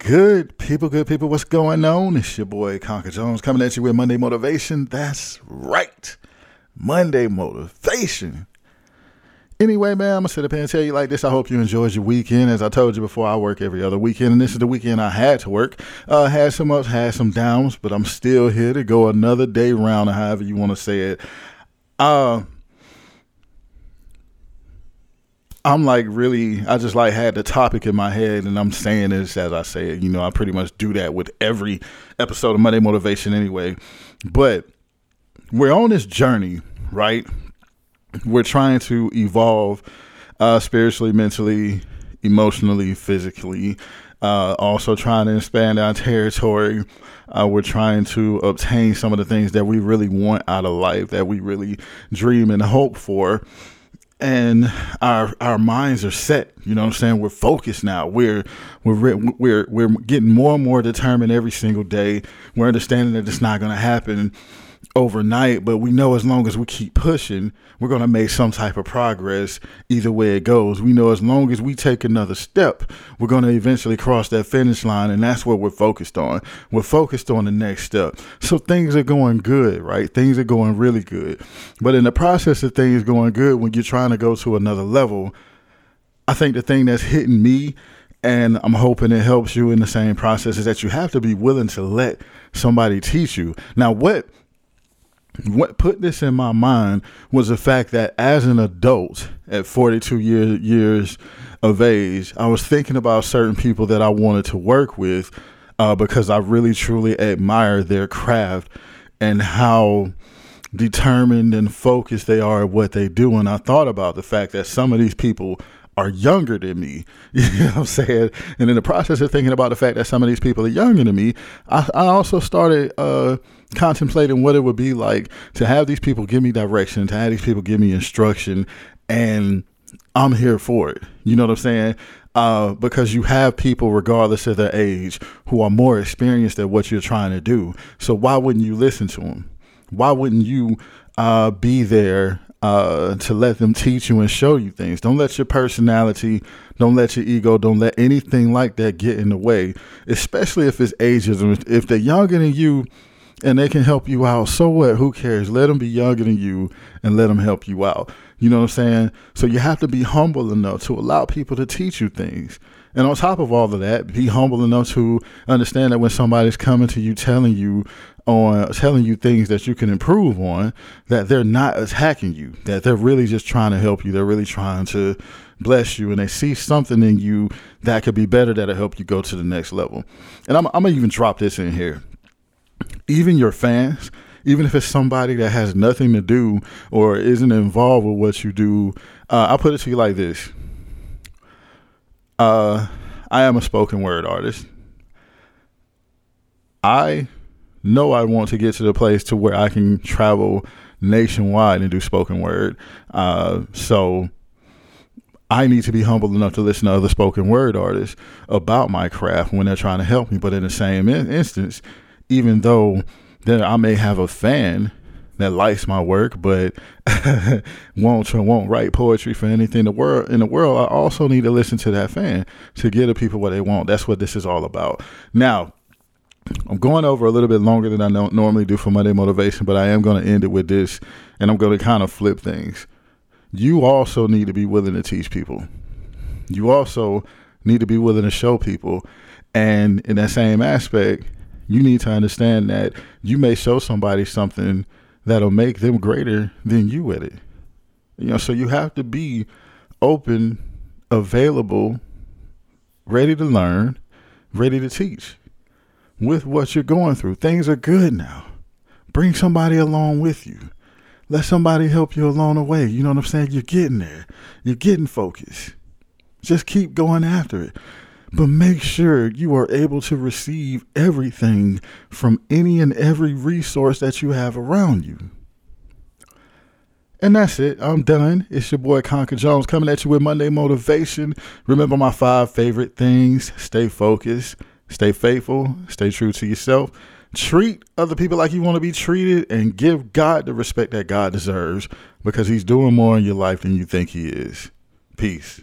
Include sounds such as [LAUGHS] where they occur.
good people, good people? What's going on? It's your boy Conker Jones coming at you with Monday Motivation. That's right. Monday Motivation. Anyway, man, I'm gonna sit up here and tell you like this. I hope you enjoyed your weekend. As I told you before, I work every other weekend, and this is the weekend I had to work. Uh, had some ups, had some downs, but I'm still here to go another day round, or however you want to say it. Uh, I'm like really, I just like had the topic in my head, and I'm saying this as I say it. You know, I pretty much do that with every episode of Monday Motivation anyway. But we're on this journey, right? We're trying to evolve uh, spiritually, mentally, emotionally, physically. Uh, also trying to expand our territory. Uh, we're trying to obtain some of the things that we really want out of life, that we really dream and hope for and our our minds are set. You know what I'm saying? We're focused now. We're we're we're we're getting more and more determined every single day. We're understanding that it's not going to happen overnight, but we know as long as we keep pushing, we're going to make some type of progress either way it goes. We know as long as we take another step, we're going to eventually cross that finish line, and that's what we're focused on. We're focused on the next step. So things are going good, right? Things are going really good. But in the process of things going good, when you're trying to go to another level, I think the thing that's hitting me and I'm hoping it helps you in the same process is that you have to be willing to let somebody teach you. Now, what what put this in my mind was the fact that as an adult at 42 year, years of age, I was thinking about certain people that I wanted to work with uh, because I really truly admire their craft and how determined and focused they are at what they do. And I thought about the fact that some of these people are younger than me. [LAUGHS] You know what I'm saying? And in the process of thinking about the fact that some of these people are younger than me, I, I also started uh, contemplating what it would be like to have these people give me direction, to have these people give me instruction, and I'm here for it. You know what I'm saying? Uh, because you have people, regardless of their age, who are more experienced at what you're trying to do. So why wouldn't you listen to them? Why wouldn't you uh, be there uh, to let them teach you and show you things. Don't let your personality, don't let your ego, don't let anything like that get in the way, especially if it's ageism. If they're younger than you and they can help you out, so what? Who cares? Let them be younger than you and let them help you out. You know what I'm saying? So you have to be humble enough to allow people to teach you things. And on top of all of that, be humble enough to understand that when somebody's coming to you telling you on telling you things that you can improve on, that they're not attacking you, that they're really just trying to help you. They're really trying to bless you and they see something in you that could be better that'll help you go to the next level. And I'm, I'm gonna even drop this in here. Even your fans, even if it's somebody that has nothing to do or isn't involved with what you do, uh, I'll put it to you like this uh, I am a spoken word artist. I know I want to get to the place to where I can travel nationwide and do spoken word. Uh, so I need to be humble enough to listen to other spoken word artists about my craft when they're trying to help me. But in the same in- instance, even though that I may have a fan that likes my work, but [LAUGHS] won't won't write poetry for anything in the world in the world. I also need to listen to that fan to give the people what they want. That's what this is all about. Now, I'm going over a little bit longer than I normally do for Monday Motivation, but I am going to end it with this, and I'm going to kind of flip things. You also need to be willing to teach people. You also need to be willing to show people, and in that same aspect, you need to understand that you may show somebody something that'll make them greater than you at it. You know, so you have to be open, available, ready to learn, ready to teach with what you're going through. Things are good now. Bring somebody along with you. Let somebody help you along the way. You know what I'm saying? You're getting there. You're getting focused. Just keep going after it but make sure you are able to receive everything from any and every resource that you have around you. And that's it. I'm done. It's your boy Conker Jones coming at you with Monday Motivation. Remember my five favorite things stay focused, stay faithful, stay true to yourself, treat other people like you want to be treated, and give God the respect that God deserves because He's doing more in your life than you think He is. Peace.